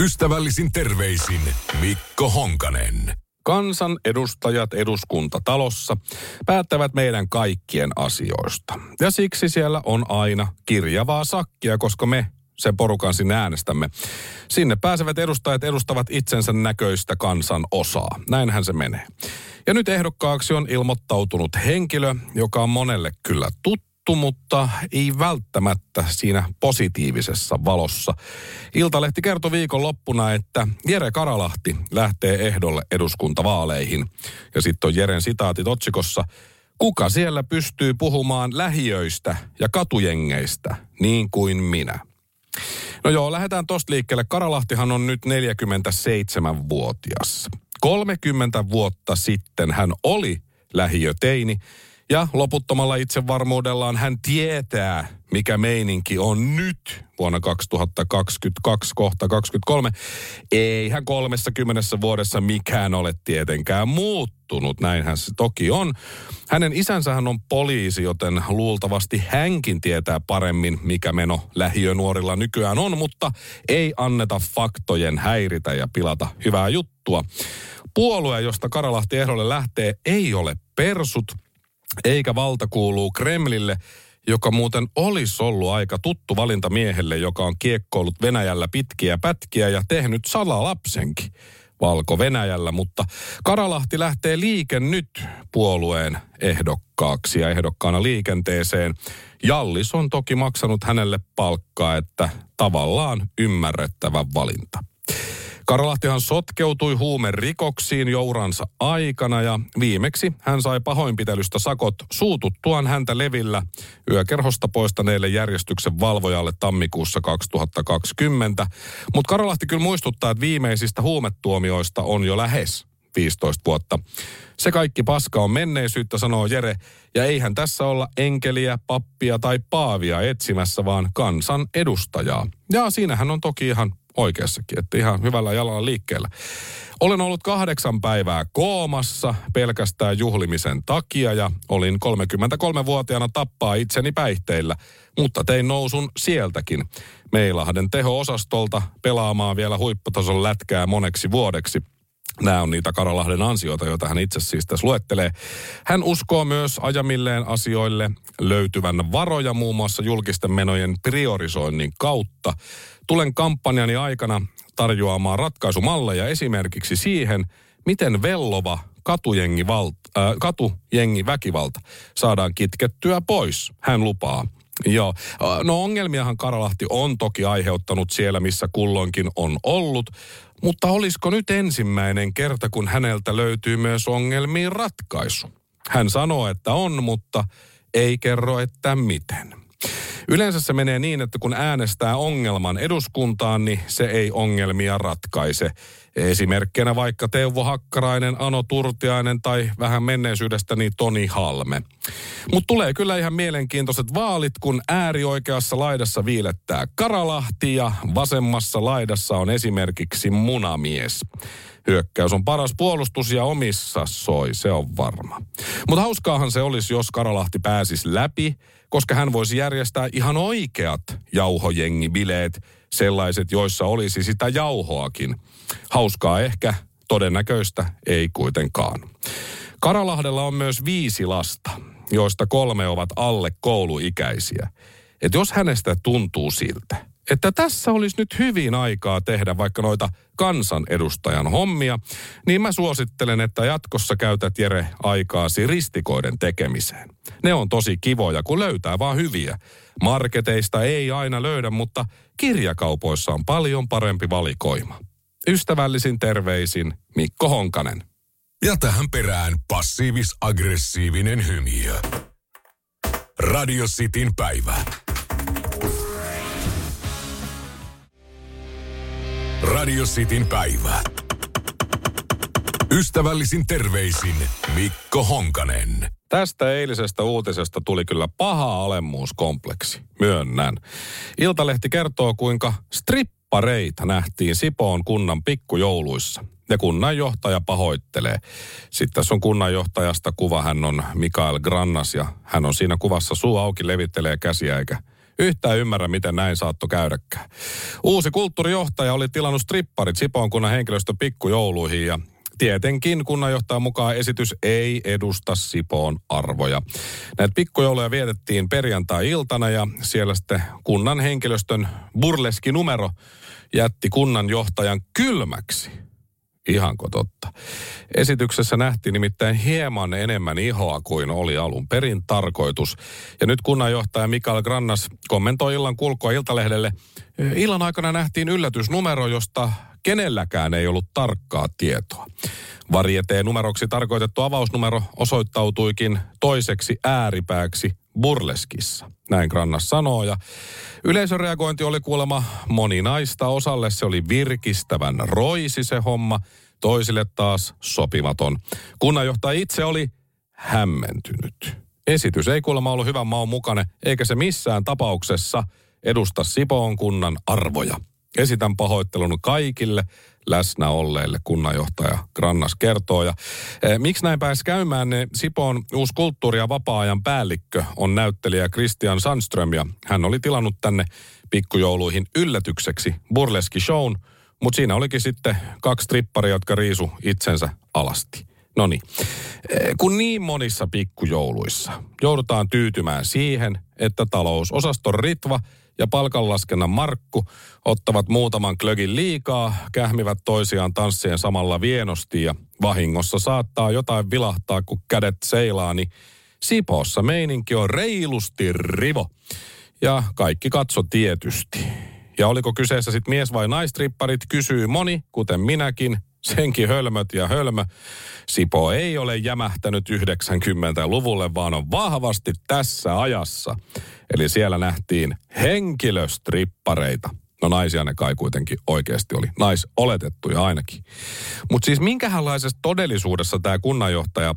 Ystävällisin terveisin Mikko Honkanen. Kansan edustajat eduskuntatalossa päättävät meidän kaikkien asioista. Ja siksi siellä on aina kirjavaa sakkia, koska me sen porukan sinne äänestämme. Sinne pääsevät edustajat edustavat itsensä näköistä kansan osaa. Näinhän se menee. Ja nyt ehdokkaaksi on ilmoittautunut henkilö, joka on monelle kyllä tuttu mutta ei välttämättä siinä positiivisessa valossa. Iltalehti kertoi viikon loppuna, että Jere Karalahti lähtee ehdolle eduskuntavaaleihin. Ja sitten on Jeren sitaatit otsikossa. Kuka siellä pystyy puhumaan lähiöistä ja katujengeistä niin kuin minä? No joo, lähdetään tosta liikkeelle. Karalahtihan on nyt 47-vuotias. 30 vuotta sitten hän oli lähiöteini ja loputtomalla itsevarmuudellaan hän tietää, mikä meininki on nyt vuonna 2022 kohta 23. Eihän 30 vuodessa mikään ole tietenkään muuttunut, näinhän se toki on. Hänen isänsähän on poliisi, joten luultavasti hänkin tietää paremmin, mikä meno lähiönuorilla nykyään on, mutta ei anneta faktojen häiritä ja pilata hyvää juttua. Puolue, josta Karalahti ehdolle lähtee, ei ole persut, eikä valta kuuluu Kremlille, joka muuten olisi ollut aika tuttu valinta miehelle, joka on kiekkoillut Venäjällä pitkiä pätkiä ja tehnyt salalapsenkin Valko-Venäjällä, mutta Karalahti lähtee liike nyt puolueen ehdokkaaksi ja ehdokkaana liikenteeseen. Jallis on toki maksanut hänelle palkkaa, että tavallaan ymmärrettävä valinta. Karalahtihan sotkeutui huumerikoksiin jouransa aikana ja viimeksi hän sai pahoinpitelystä sakot suututtuaan häntä levillä yökerhosta poistaneelle järjestyksen valvojalle tammikuussa 2020. Mutta Karalahti kyllä muistuttaa, että viimeisistä huumetuomioista on jo lähes 15 vuotta. Se kaikki paska on menneisyyttä, sanoo Jere, ja eihän tässä olla enkeliä, pappia tai paavia etsimässä, vaan kansan edustajaa. Ja siinähän on toki ihan oikeassakin, että ihan hyvällä jalalla liikkeellä. Olen ollut kahdeksan päivää koomassa pelkästään juhlimisen takia ja olin 33-vuotiaana tappaa itseni päihteillä, mutta tein nousun sieltäkin. Meilahden teho-osastolta pelaamaan vielä huipputason lätkää moneksi vuodeksi. Nämä on niitä Karalahden ansioita, joita hän itse siis tässä luettelee. Hän uskoo myös ajamilleen asioille löytyvän varoja muun muassa julkisten menojen priorisoinnin kautta. Tulen kampanjani aikana tarjoamaan ratkaisumalleja esimerkiksi siihen, miten vellova katujengi, valt, äh, katujengi väkivalta saadaan kitkettyä pois, hän lupaa. Joo. No ongelmiahan Karalahti on toki aiheuttanut siellä, missä kulloinkin on ollut, mutta olisiko nyt ensimmäinen kerta, kun häneltä löytyy myös ongelmiin ratkaisu? Hän sanoo, että on, mutta ei kerro, että miten. Yleensä se menee niin, että kun äänestää ongelman eduskuntaan, niin se ei ongelmia ratkaise. Esimerkkinä vaikka Teuvo Hakkarainen, Ano Turtiainen tai vähän menneisyydestä niin Toni Halme. Mutta tulee kyllä ihan mielenkiintoiset vaalit, kun äärioikeassa laidassa viilettää Karalahti ja vasemmassa laidassa on esimerkiksi munamies. Hyökkäys on paras puolustus ja omissa soi, se on varma. Mutta hauskaahan se olisi, jos Karalahti pääsisi läpi, koska hän voisi järjestää ihan oikeat jauhojengibileet, sellaiset, joissa olisi sitä jauhoakin. Hauskaa ehkä, todennäköistä ei kuitenkaan. Karalahdella on myös viisi lasta, joista kolme ovat alle kouluikäisiä. Et jos hänestä tuntuu siltä, että tässä olisi nyt hyvin aikaa tehdä vaikka noita kansanedustajan hommia, niin mä suosittelen, että jatkossa käytät Jere aikaasi ristikoiden tekemiseen. Ne on tosi kivoja, kun löytää vaan hyviä. Marketeista ei aina löydä, mutta kirjakaupoissa on paljon parempi valikoima. Ystävällisin terveisin Mikko Honkanen. Ja tähän perään passiivis-aggressiivinen hymiö. Radio Cityn päivä. Radio Cityn päivä. Ystävällisin terveisin Mikko Honkanen. Tästä eilisestä uutisesta tuli kyllä paha alemmuuskompleksi, myönnän. Iltalehti kertoo, kuinka strippareita nähtiin Sipoon kunnan pikkujouluissa. Ja kunnanjohtaja pahoittelee. Sitten tässä on kunnanjohtajasta kuva, hän on Mikael Grannas ja hän on siinä kuvassa suu auki, levittelee käsiä eikä yhtään ymmärrä, miten näin saatto käydäkään. Uusi kulttuurijohtaja oli tilannut stripparit Sipoon kunnan henkilöstön pikkujouluihin ja Tietenkin kunnanjohtajan mukaan esitys ei edusta Sipoon arvoja. Näitä pikkujouluja vietettiin perjantai-iltana ja siellä sitten kunnan henkilöstön burleski numero jätti kunnanjohtajan kylmäksi. Ihanko totta? Esityksessä nähtiin nimittäin hieman enemmän ihoa kuin oli alun perin tarkoitus. Ja nyt kunnanjohtaja Mikael Grannas kommentoi illan kulkua Iltalehdelle. Illan aikana nähtiin yllätysnumero, josta kenelläkään ei ollut tarkkaa tietoa. Varieteen numeroksi tarkoitettu avausnumero osoittautuikin toiseksi ääripääksi burleskissa. Näin Grannas sanoo ja yleisön reagointi oli kuulemma moninaista. Osalle se oli virkistävän roisi se homma, toisille taas sopimaton. Kunnanjohtaja itse oli hämmentynyt. Esitys ei kuulemma ollut hyvän maun mukana, eikä se missään tapauksessa edusta Sipoon kunnan arvoja. Esitän pahoittelun kaikille läsnä olleille, kunnanjohtaja Grannas kertoo. Ja, e, miksi näin pääsi käymään, niin Sipoon uusi kulttuuri- ja vapaa-ajan päällikkö on näyttelijä Christian Sandström ja hän oli tilannut tänne pikkujouluihin yllätykseksi burleski shown, mutta siinä olikin sitten kaksi tripparia, jotka riisu itsensä alasti. No niin. Kun niin monissa pikkujouluissa joudutaan tyytymään siihen, että talousosaston Ritva – ja palkanlaskennan Markku ottavat muutaman klögin liikaa, kähmivät toisiaan tanssien samalla vienosti ja vahingossa saattaa jotain vilahtaa, kun kädet seilaa, niin Sipoossa meininki on reilusti rivo. Ja kaikki katso tietysti. Ja oliko kyseessä sitten mies vai naistripparit, kysyy moni, kuten minäkin, senkin hölmöt ja hölmö. Sipo ei ole jämähtänyt 90-luvulle, vaan on vahvasti tässä ajassa. Eli siellä nähtiin henkilöstrippareita. No naisia ne kai kuitenkin oikeasti oli. Naisoletettuja ainakin. Mutta siis minkälaisessa todellisuudessa tämä kunnanjohtaja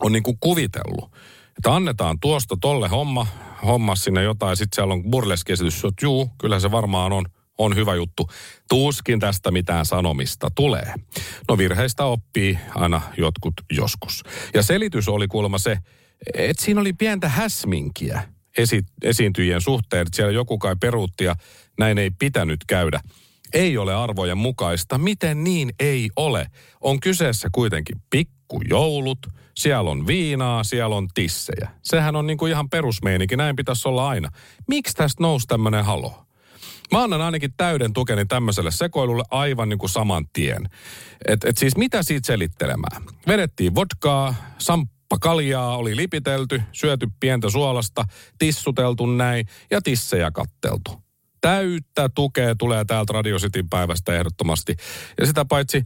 on niinku kuvitellut? Että annetaan tuosta tolle homma, homma sinne jotain, sitten siellä on burleskiesitys, että juu, kyllä se varmaan on on hyvä juttu. Tuuskin tästä mitään sanomista tulee. No virheistä oppii aina jotkut joskus. Ja selitys oli kuulemma se, että siinä oli pientä häsminkiä esi- esiintyjien suhteen. Että siellä joku kai peruutti ja näin ei pitänyt käydä. Ei ole arvojen mukaista. Miten niin ei ole? On kyseessä kuitenkin pikkujoulut. Siellä on viinaa, siellä on tissejä. Sehän on niin kuin ihan perusmeinikin, näin pitäisi olla aina. Miksi tästä nousi tämmöinen halo? Mä annan ainakin täyden tukeni tämmöiselle sekoilulle aivan niin kuin saman tien. Et, et siis mitä siitä selittelemään? Vedettiin vodkaa, samppa kaljaa oli lipitelty, syöty pientä suolasta, tissuteltu näin ja tissejä katteltu täyttä tukea tulee täältä Radio Cityn päivästä ehdottomasti. Ja sitä paitsi,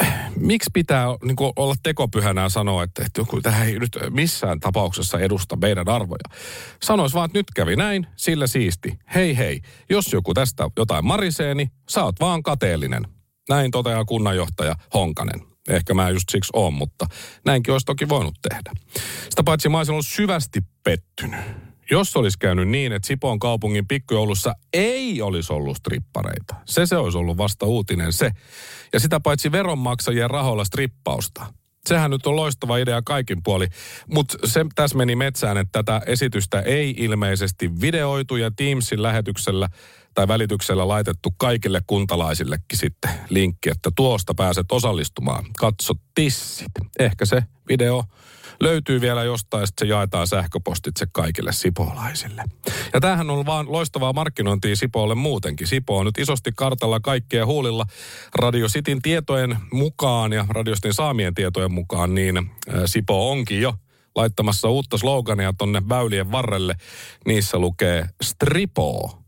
äh, miksi pitää niin kuin, olla tekopyhänä ja sanoa, että, että joku, tämä ei nyt missään tapauksessa edusta meidän arvoja. Sanois vaan, että nyt kävi näin, sillä siisti. Hei hei, jos joku tästä jotain marisee, niin sä oot vaan kateellinen. Näin toteaa kunnanjohtaja Honkanen. Ehkä mä just siksi oon, mutta näinkin olisi toki voinut tehdä. Sitä paitsi mä olisin ollut syvästi pettynyt jos olisi käynyt niin, että Sipoon kaupungin pikkujoulussa ei olisi ollut strippareita, se se olisi ollut vasta uutinen se. Ja sitä paitsi veronmaksajien rahoilla strippausta. Sehän nyt on loistava idea kaikin puoli, mutta se tässä meni metsään, että tätä esitystä ei ilmeisesti videoitu ja Teamsin lähetyksellä tai välityksellä laitettu kaikille kuntalaisillekin sitten linkki, että tuosta pääset osallistumaan. Katso tissit. Ehkä se video löytyy vielä jostain, että se jaetaan sähköpostitse kaikille sipolaisille. Ja tämähän on vaan loistavaa markkinointia Sipoolle muutenkin. Sipo on nyt isosti kartalla kaikkea huulilla. Radio Cityn tietojen mukaan ja Radiostin saamien tietojen mukaan, niin Sipo onkin jo laittamassa uutta slogania tonne väylien varrelle. Niissä lukee Stripo,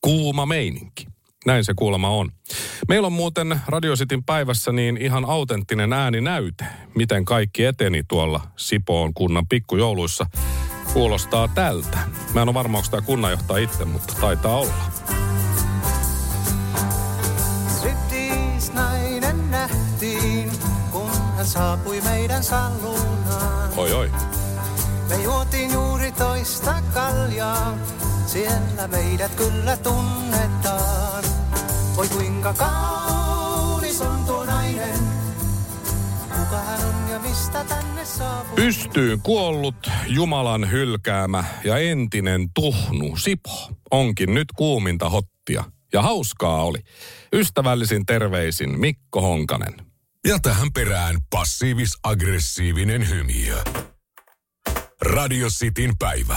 kuuma meininki. Näin se kuulemma on. Meillä on muuten Radiositin päivässä niin ihan autenttinen ääninäyte, miten kaikki eteni tuolla Sipoon kunnan pikkujouluissa. Kuulostaa tältä. Mä en ole varma, onko tämä kunnanjohtaja itse, mutta taitaa olla. nainen nähtiin, kun hän saapui meidän salunaan. Oi oi. Me juotiin juuri toista kaljaa, siellä meidät kyllä tunnetaan. Oi kuinka kaunis on tuo nainen, kuka hän on ja mistä tänne saapui. Pystyyn kuollut, Jumalan hylkäämä ja entinen tuhnu Sipo onkin nyt kuuminta hottia. Ja hauskaa oli. Ystävällisin terveisin Mikko Honkanen. Ja tähän perään passiivis-aggressiivinen hymiö. Radio Cityn päivä.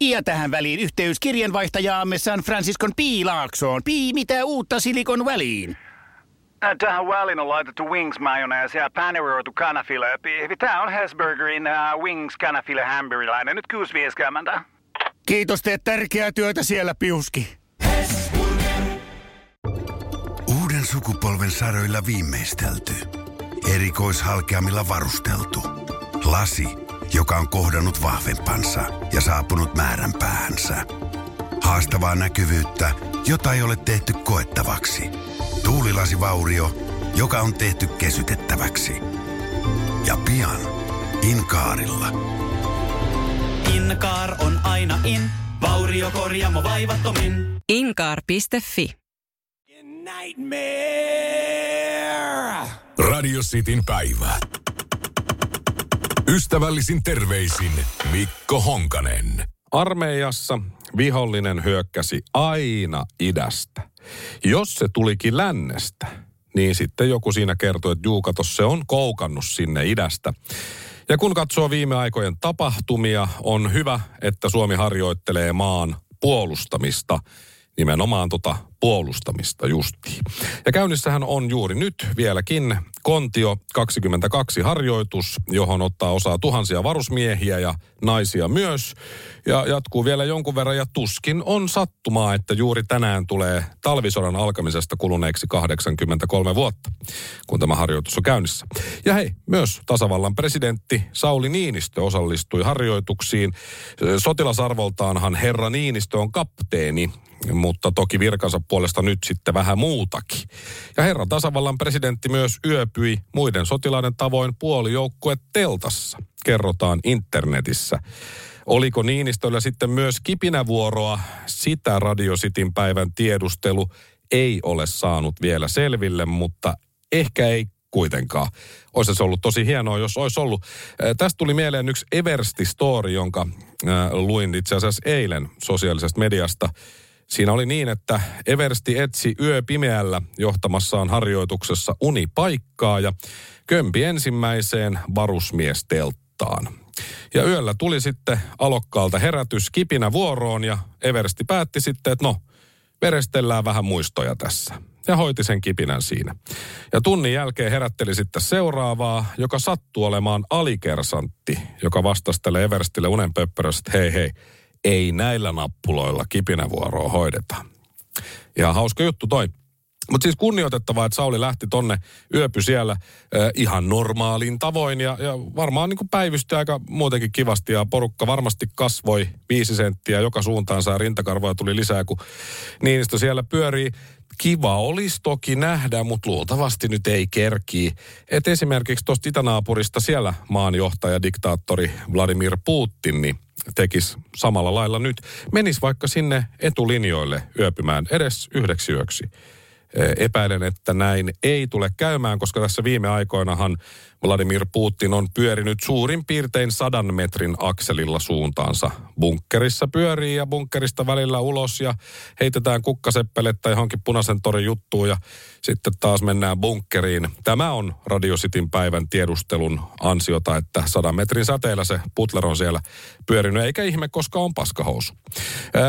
Ja tähän väliin yhteys kirjanvaihtajaamme San Franciscon Piilaaksoon. Pii, mitä uutta Silikon väliin? Äh, Tähän väliin on laitettu wings mayonnaise ja paneroitu kanafila. Tämä on Hesburgerin uh, wings kanafila hamburilainen. Nyt 6.50. Kiitos, teet tärkeää työtä siellä, Piuski. Uuden sukupolven saroilla viimeistelty. Erikoishalkeamilla varusteltu. Lasi, joka on kohdannut vahvempansa ja saapunut määränpäähänsä. Haastavaa näkyvyyttä, jota ei ole tehty koettavaksi. Tuulilasivaurio, joka on tehty kesytettäväksi. Ja pian Inkaarilla. Inkaar on aina in, vauriokorjaamo vaivattomin. Inkaar.fi. Radio Cityn päivä. Ystävällisin terveisin Mikko Honkanen. Armeijassa vihollinen hyökkäsi aina idästä. Jos se tulikin lännestä, niin sitten joku siinä kertoi, että juu, kato, se on koukannut sinne idästä. Ja kun katsoo viime aikojen tapahtumia, on hyvä, että Suomi harjoittelee maan puolustamista, nimenomaan tota puolustamista justiin. Ja käynnissähän on juuri nyt vieläkin Kontio 22 harjoitus, johon ottaa osaa tuhansia varusmiehiä ja naisia myös. Ja jatkuu vielä jonkun verran ja tuskin on sattumaa, että juuri tänään tulee talvisodan alkamisesta kuluneeksi 83 vuotta, kun tämä harjoitus on käynnissä. Ja hei, myös tasavallan presidentti Sauli Niinistö osallistui harjoituksiin. Sotilasarvoltaanhan herra Niinistö on kapteeni, mutta toki virkansa puolesta nyt sitten vähän muutakin. Ja herra tasavallan presidentti myös yöpyi muiden sotilaiden tavoin puolijoukkue teltassa, kerrotaan internetissä. Oliko Niinistöllä sitten myös kipinävuoroa? Sitä Radio Cityn päivän tiedustelu ei ole saanut vielä selville, mutta ehkä ei kuitenkaan. Olisi se ollut tosi hienoa, jos olisi ollut. Äh, Tästä tuli mieleen yksi Eversti-story, jonka äh, luin itse asiassa eilen sosiaalisesta mediasta. Siinä oli niin, että Eversti etsi yö pimeällä johtamassaan harjoituksessa unipaikkaa ja kömpi ensimmäiseen varusmiestelttaan. Ja yöllä tuli sitten alokkaalta herätys kipinä vuoroon ja Eversti päätti sitten, että no, verestellään vähän muistoja tässä. Ja hoiti sen kipinän siinä. Ja tunnin jälkeen herätteli sitten seuraavaa, joka sattuu olemaan alikersantti, joka vastasi tälle Everstille unenpöppörössä, että hei hei, ei näillä nappuloilla kipinävuoroa hoideta. Ja hauska juttu toi. Mutta siis kunnioitettavaa, että Sauli lähti tonne, yöpy siellä äh, ihan normaalin tavoin ja, ja varmaan niin päivystyi aika muutenkin kivasti ja porukka varmasti kasvoi viisi senttiä joka suuntaansa ja rintakarvoja tuli lisää, kun Niinistö siellä pyörii. Kiva olisi toki nähdä, mutta luultavasti nyt ei kerkii. Et esimerkiksi tuosta itänaapurista siellä maanjohtaja, diktaattori Vladimir Putin, niin tekisi samalla lailla nyt. Menis vaikka sinne etulinjoille yöpymään edes yhdeksi yöksi. Epäilen, että näin ei tule käymään, koska tässä viime aikoinahan Vladimir Putin on pyörinyt suurin piirtein sadan metrin akselilla suuntaansa. Bunkkerissa pyörii ja bunkkerista välillä ulos ja heitetään kukkaseppelettä johonkin punaisen torin juttuun ja sitten taas mennään bunkkeriin. Tämä on Radio Cityn päivän tiedustelun ansiota, että sadan metrin säteellä se Putler on siellä pyörinyt, eikä ihme, koska on paskahousu.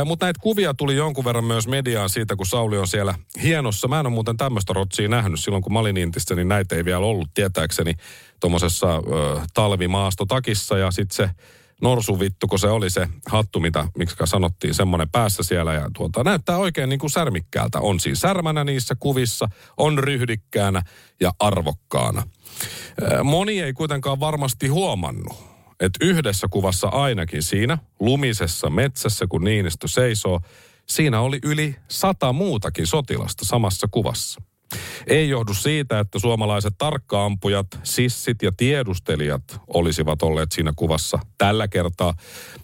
Mutta näitä kuvia tuli jonkun verran myös mediaan siitä, kun Sauli on siellä hienossa Mä en ole muuten tämmöistä rotsia nähnyt. Silloin kun mä olin Intissä, niin näitä ei vielä ollut tietääkseni tuommoisessa talvimaastotakissa. Ja sitten se norsuvittu, kun se oli se hattu, mitä miksi sanottiin, semmoinen päässä siellä. Ja tuota, näyttää oikein niin kuin särmikkäältä. On siis särmänä niissä kuvissa, on ryhdikkäänä ja arvokkaana. Moni ei kuitenkaan varmasti huomannut, että yhdessä kuvassa ainakin siinä lumisessa metsässä, kun Niinistö seisoo, siinä oli yli sata muutakin sotilasta samassa kuvassa. Ei johdu siitä, että suomalaiset tarkkaampujat, sissit ja tiedustelijat olisivat olleet siinä kuvassa tällä kertaa,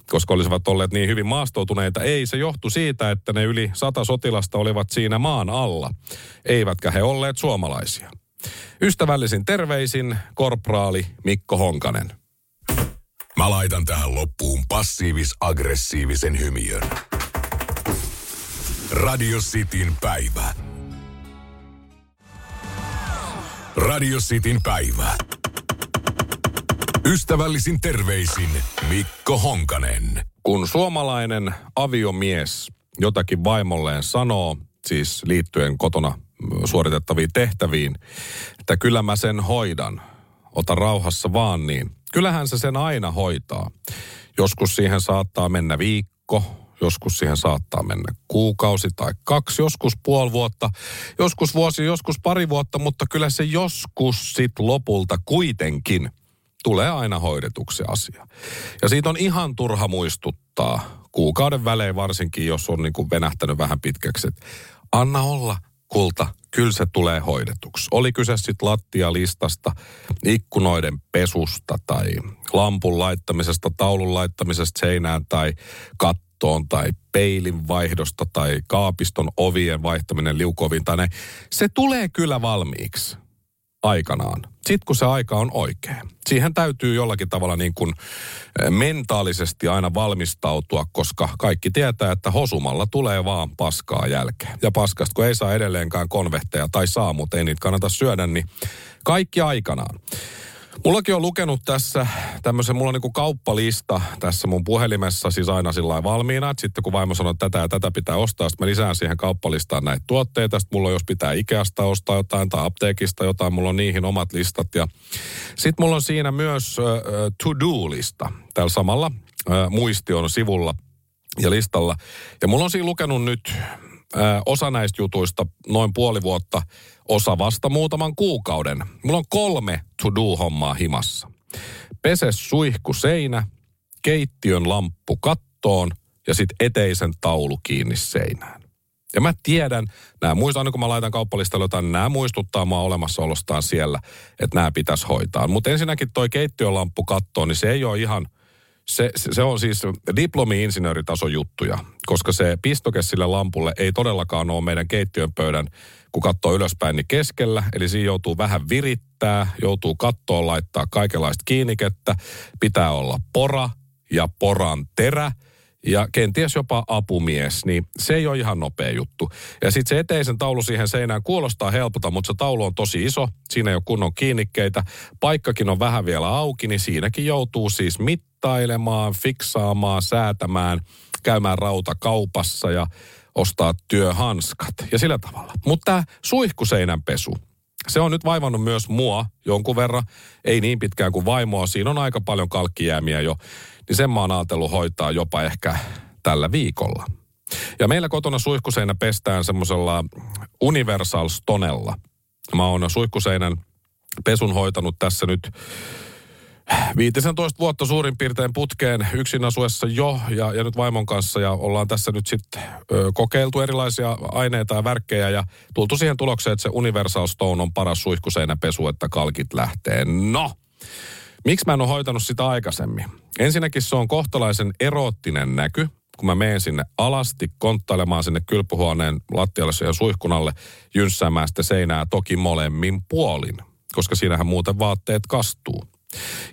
koska olisivat olleet niin hyvin maastoutuneita. Ei, se johtu siitä, että ne yli sata sotilasta olivat siinä maan alla, eivätkä he olleet suomalaisia. Ystävällisin terveisin, korporaali Mikko Honkanen. Mä laitan tähän loppuun passiivis-aggressiivisen hymiön. Radio Cityn päivä. Radio Cityn päivä. Ystävällisin terveisin Mikko Honkanen. Kun suomalainen aviomies jotakin vaimolleen sanoo, siis liittyen kotona suoritettaviin tehtäviin, että kyllä mä sen hoidan, ota rauhassa vaan niin. Kyllähän se sen aina hoitaa. Joskus siihen saattaa mennä viikko, joskus siihen saattaa mennä kuukausi tai kaksi, joskus puoli vuotta, joskus vuosi, joskus pari vuotta, mutta kyllä se joskus sit lopulta kuitenkin tulee aina hoidetuksi asia. Ja siitä on ihan turha muistuttaa, kuukauden välein varsinkin, jos on niin kuin venähtänyt vähän pitkäksi, että anna olla, kulta, kyllä se tulee hoidetuksi. Oli kyse sitten lattialistasta, ikkunoiden pesusta tai lampun laittamisesta, taulun laittamisesta seinään tai kattoon tai peilin vaihdosta tai kaapiston ovien vaihtaminen liukoviin tai näin. Se tulee kyllä valmiiksi aikanaan. Sitten kun se aika on oikea. Siihen täytyy jollakin tavalla niin kuin mentaalisesti aina valmistautua, koska kaikki tietää, että hosumalla tulee vaan paskaa jälkeen. Ja paskasta, kun ei saa edelleenkään konvehteja tai saa, mutta ei niitä kannata syödä, niin kaikki aikanaan. Mullakin on lukenut tässä tämmöisen, mulla on niinku kauppalista tässä mun puhelimessa siis aina sillä valmiina, että sitten kun vaimo sanoo, että tätä ja tätä pitää ostaa, sitten mä lisään siihen kauppalistaan näitä tuotteita, sitten mulla on, jos pitää Ikeasta ostaa jotain tai apteekista jotain, mulla on niihin omat listat. Ja sitten mulla on siinä myös uh, to-do-lista tällä samalla uh, muistion sivulla ja listalla. Ja mulla on siinä lukenut nyt osa näistä jutuista noin puoli vuotta, osa vasta muutaman kuukauden. Mulla on kolme to-do-hommaa himassa. Pese suihku seinä, keittiön lamppu kattoon ja sitten eteisen taulu kiinni seinään. Ja mä tiedän, nämä muistan, kun mä laitan kauppalistalle jotain, nämä muistuttaa mua olemassaolostaan siellä, että nämä pitäisi hoitaa. Mutta ensinnäkin toi keittiölamppu kattoon, niin se ei ole ihan – se, se on siis diplomi-insinööritason juttuja, koska se pistoke sille lampulle ei todellakaan ole meidän keittiön pöydän, kun katsoo ylöspäin, niin keskellä. Eli siinä joutuu vähän virittää, joutuu kattoon laittaa kaikenlaista kiinnikettä. Pitää olla pora ja poran terä ja kenties jopa apumies, niin se ei ole ihan nopea juttu. Ja sitten se eteisen taulu siihen seinään kuulostaa helpota, mutta se taulu on tosi iso, siinä ei ole kunnon kiinnikkeitä, paikkakin on vähän vielä auki, niin siinäkin joutuu siis mittailemaan, fiksaamaan, säätämään, käymään kaupassa ja ostaa työhanskat ja sillä tavalla. Mutta tämä suihkuseinän pesu, se on nyt vaivannut myös mua jonkun verran, ei niin pitkään kuin vaimoa. Siinä on aika paljon kalkkijäämiä jo niin sen mä oon ajatellut hoitaa jopa ehkä tällä viikolla. Ja meillä kotona suihkuseinä pestään semmoisella Universal Stonella. Mä oon suihkuseinän pesun hoitanut tässä nyt 15 vuotta suurin piirtein putkeen yksin asuessa jo ja, ja nyt vaimon kanssa ja ollaan tässä nyt sitten kokeiltu erilaisia aineita ja värkkejä ja tultu siihen tulokseen, että se Universal Stone on paras suihkuseinäpesu, että kalkit lähtee. No, Miksi mä en ole hoitanut sitä aikaisemmin? Ensinnäkin se on kohtalaisen eroottinen näky, kun mä menen sinne alasti konttailemaan sinne kylpyhuoneen lattialle siihen suihkunalle, jynssäämään sitä seinää toki molemmin puolin, koska siinähän muuten vaatteet kastuu.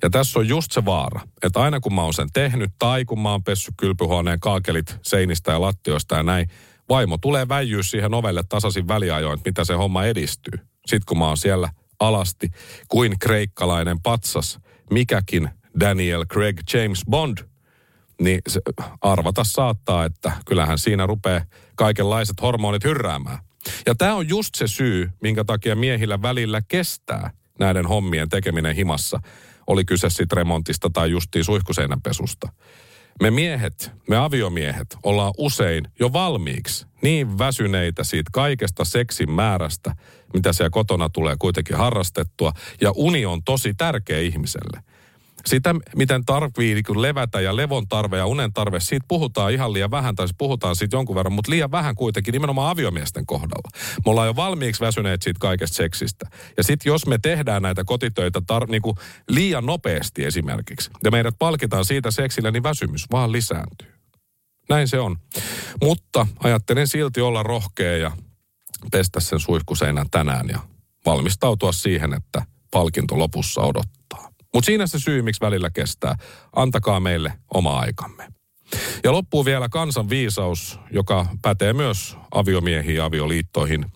Ja tässä on just se vaara, että aina kun mä oon sen tehnyt tai kun mä oon pessy kylpyhuoneen kaakelit seinistä ja lattioista ja näin, vaimo tulee väijyä siihen ovelle tasaisin väliajoin, että mitä se homma edistyy. Sitten kun mä oon siellä alasti kuin kreikkalainen patsas – mikäkin Daniel Craig James Bond, niin arvata saattaa, että kyllähän siinä rupeaa kaikenlaiset hormonit hyrräämään. Ja tämä on just se syy, minkä takia miehillä välillä kestää näiden hommien tekeminen himassa. Oli kyse sitten remontista tai justiin suihkuseinänpesusta. Me miehet, me aviomiehet, ollaan usein jo valmiiksi niin väsyneitä siitä kaikesta seksin määrästä, mitä siellä kotona tulee kuitenkin harrastettua. Ja uni on tosi tärkeä ihmiselle. Sitä, miten tarvii niin levätä ja levon tarve ja unen tarve, siitä puhutaan ihan liian vähän, tai siis puhutaan siitä jonkun verran, mutta liian vähän kuitenkin nimenomaan aviomiesten kohdalla. Me ollaan jo valmiiksi väsyneet siitä kaikesta seksistä. Ja sitten jos me tehdään näitä kotitöitä tar- niin kuin liian nopeasti esimerkiksi, ja meidät palkitaan siitä seksillä, niin väsymys vaan lisääntyy. Näin se on. Mutta ajattelen silti olla rohkea ja pestä sen suihkuseinän tänään ja valmistautua siihen, että palkinto lopussa odottaa. Mutta siinä se syy, miksi välillä kestää. Antakaa meille oma aikamme. Ja loppuu vielä kansan viisaus, joka pätee myös aviomiehiin ja avioliittoihin.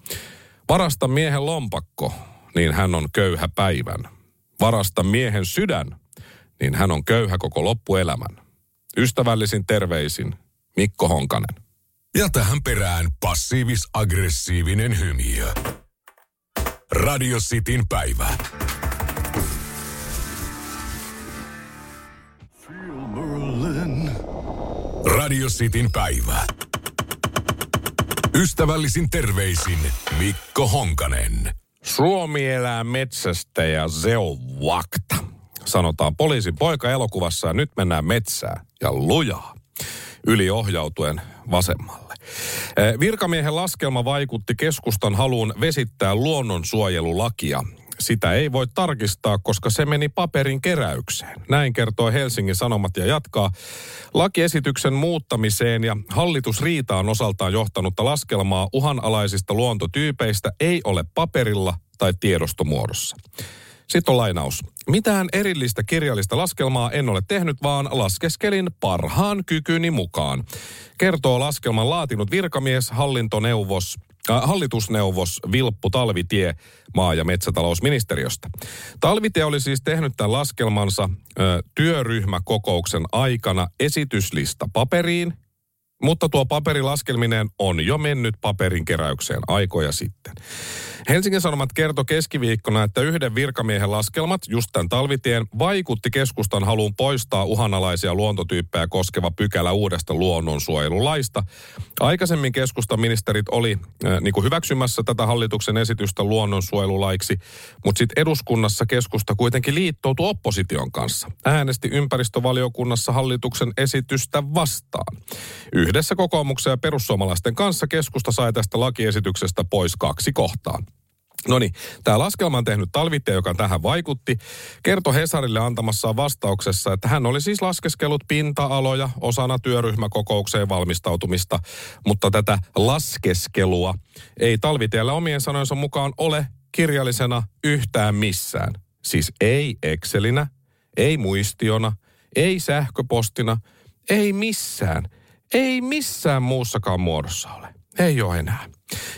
Varasta miehen lompakko, niin hän on köyhä päivän. Varasta miehen sydän, niin hän on köyhä koko loppuelämän. Ystävällisin terveisin Mikko Honkanen. Ja tähän perään passiivis-aggressiivinen hymiö. Radio Cityn päivä. Radio Cityn päivä. Ystävällisin terveisin Mikko Honkanen. Suomi elää metsästä ja se on vakta. Sanotaan poliisin poika elokuvassa ja nyt mennään metsään ja lujaa. Yli ohjautuen vasemmalle. Eh, Virkamiehen laskelma vaikutti keskustan haluun vesittää luonnonsuojelulakia. Sitä ei voi tarkistaa, koska se meni paperin keräykseen. Näin kertoo Helsingin Sanomat ja jatkaa. Lakiesityksen muuttamiseen ja hallitusriitaan osaltaan johtanutta laskelmaa uhanalaisista luontotyypeistä ei ole paperilla tai tiedostomuodossa. Sitten on lainaus. Mitään erillistä kirjallista laskelmaa en ole tehnyt, vaan laskeskelin parhaan kykyni mukaan. Kertoo laskelman laatinut virkamies, hallintoneuvos, äh, hallitusneuvos Vilppu Talvitie maa- ja metsätalousministeriöstä. Talvitie oli siis tehnyt tämän laskelmansa äh, työryhmäkokouksen aikana esityslista paperiin, mutta tuo paperilaskelminen on jo mennyt paperin keräykseen aikoja sitten. Helsingin Sanomat kertoi keskiviikkona, että yhden virkamiehen laskelmat, just tämän talvitien, vaikutti keskustan haluun poistaa uhanalaisia luontotyyppejä koskeva pykälä uudesta luonnonsuojelulaista. Aikaisemmin keskustan ministerit oli äh, niin kuin hyväksymässä tätä hallituksen esitystä luonnonsuojelulaiksi, mutta sitten eduskunnassa keskusta kuitenkin liittoutui opposition kanssa. Äänesti ympäristövaliokunnassa hallituksen esitystä vastaan. Yhdessä kokoomuksen ja perussuomalaisten kanssa keskusta sai tästä lakiesityksestä pois kaksi kohtaa. No niin, tämä laskelma on tehnyt talvittaja, joka tähän vaikutti, kertoi Hesarille antamassaan vastauksessa, että hän oli siis laskeskellut pinta-aloja osana työryhmäkokoukseen valmistautumista, mutta tätä laskeskelua ei talvitiellä omien sanojensa mukaan ole kirjallisena yhtään missään. Siis ei Excelinä, ei muistiona, ei sähköpostina, ei missään, ei missään muussakaan muodossa ole. Ei ole enää.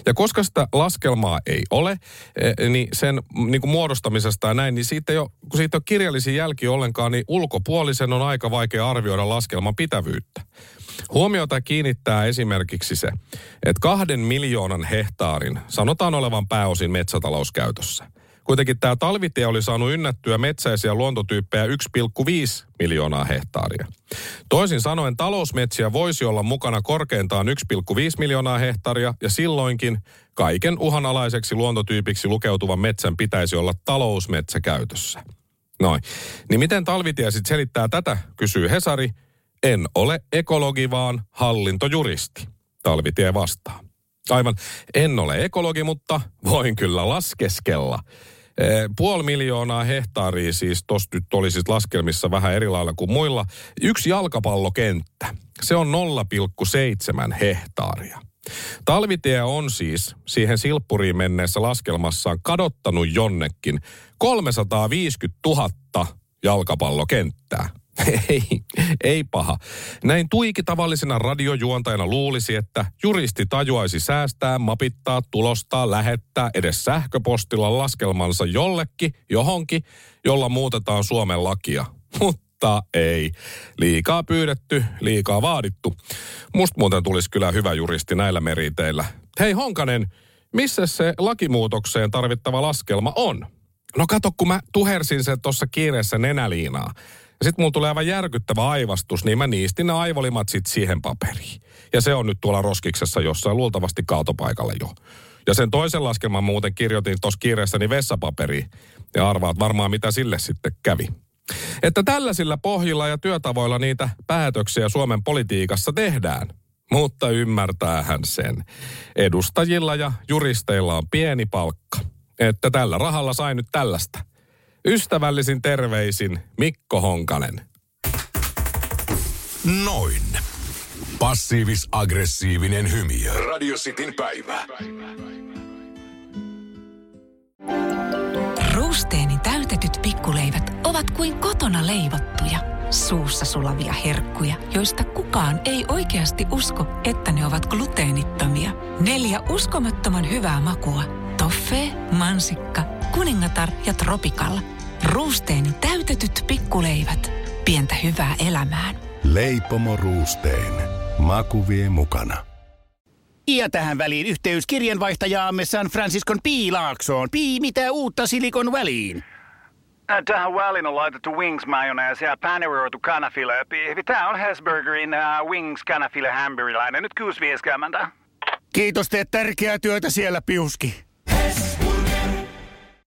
Ja koska sitä laskelmaa ei ole, eh, niin sen niin kuin muodostamisesta ja näin, niin siitä ole, kun siitä ole kirjallisia jälkiä ollenkaan, niin ulkopuolisen on aika vaikea arvioida laskelman pitävyyttä. Huomiota kiinnittää esimerkiksi se, että kahden miljoonan hehtaarin sanotaan olevan pääosin metsätalouskäytössä. Kuitenkin tämä talvitie oli saanut ynnättyä metsäisiä luontotyyppejä 1,5 miljoonaa hehtaaria. Toisin sanoen talousmetsiä voisi olla mukana korkeintaan 1,5 miljoonaa hehtaaria ja silloinkin kaiken uhanalaiseksi luontotyypiksi lukeutuvan metsän pitäisi olla talousmetsäkäytössä. Noin. Niin miten talvitie sitten selittää tätä, kysyy Hesari. En ole ekologi, vaan hallintojuristi. Talvitie vastaa. Aivan, en ole ekologi, mutta voin kyllä laskeskella. Eh, Puoli miljoonaa hehtaaria siis tuossa nyt oli siis laskelmissa vähän eri lailla kuin muilla. Yksi jalkapallokenttä, se on 0,7 hehtaaria. Talvitie on siis siihen silppuriin menneessä laskelmassaan kadottanut jonnekin 350 000 jalkapallokenttää. Ei, ei paha. Näin tuiki tavallisena radiojuontajana luulisi, että juristi tajuaisi säästää, mapittaa, tulostaa, lähettää edes sähköpostilla laskelmansa jollekin, johonkin, jolla muutetaan Suomen lakia. Mutta ei. Liikaa pyydetty, liikaa vaadittu. Musta muuten tulisi kyllä hyvä juristi näillä meriteillä. Hei Honkanen, missä se lakimuutokseen tarvittava laskelma on? No kato, kun mä tuhersin sen tuossa kiireessä nenäliinaa. Ja sitten mulla tulee aivan järkyttävä aivastus, niin mä niistin ne aivolimat sit siihen paperiin. Ja se on nyt tuolla roskiksessa jossain luultavasti kaatopaikalla jo. Ja sen toisen laskelman muuten kirjoitin tuossa kiireessäni vessapaperiin. Ja arvaat varmaan, mitä sille sitten kävi. Että tällaisilla pohjilla ja työtavoilla niitä päätöksiä Suomen politiikassa tehdään. Mutta ymmärtäähän sen. Edustajilla ja juristeilla on pieni palkka. Että tällä rahalla sai nyt tällaista. Ystävällisin terveisin Mikko Honkanen. Noin. Passiivis-aggressiivinen hymy. Radio Cityn päivä. Ruusteeni täytetyt pikkuleivät ovat kuin kotona leivottuja, suussa sulavia herkkuja, joista kukaan ei oikeasti usko, että ne ovat gluteenittomia. Neljä uskomattoman hyvää makua. Toffee, mansikka, kuningatar ja tropikalla. Ruusteeni täytetyt pikkuleivät. Pientä hyvää elämään. Leipomo Ruusteen. Maku vie mukana. Ja tähän väliin yhteys kirjanvaihtajaamme San Franciscon Piilaaksoon. Pii, mitä uutta Silikon väliin? Äh, Tähän väliin on laitettu wings mayonnaise ja paneroitu kanafila. Tämä on Hesburgerin uh, wings kanafila hamburilainen. Nyt 6.50. Kiitos, teet tärkeää työtä siellä, Piuski.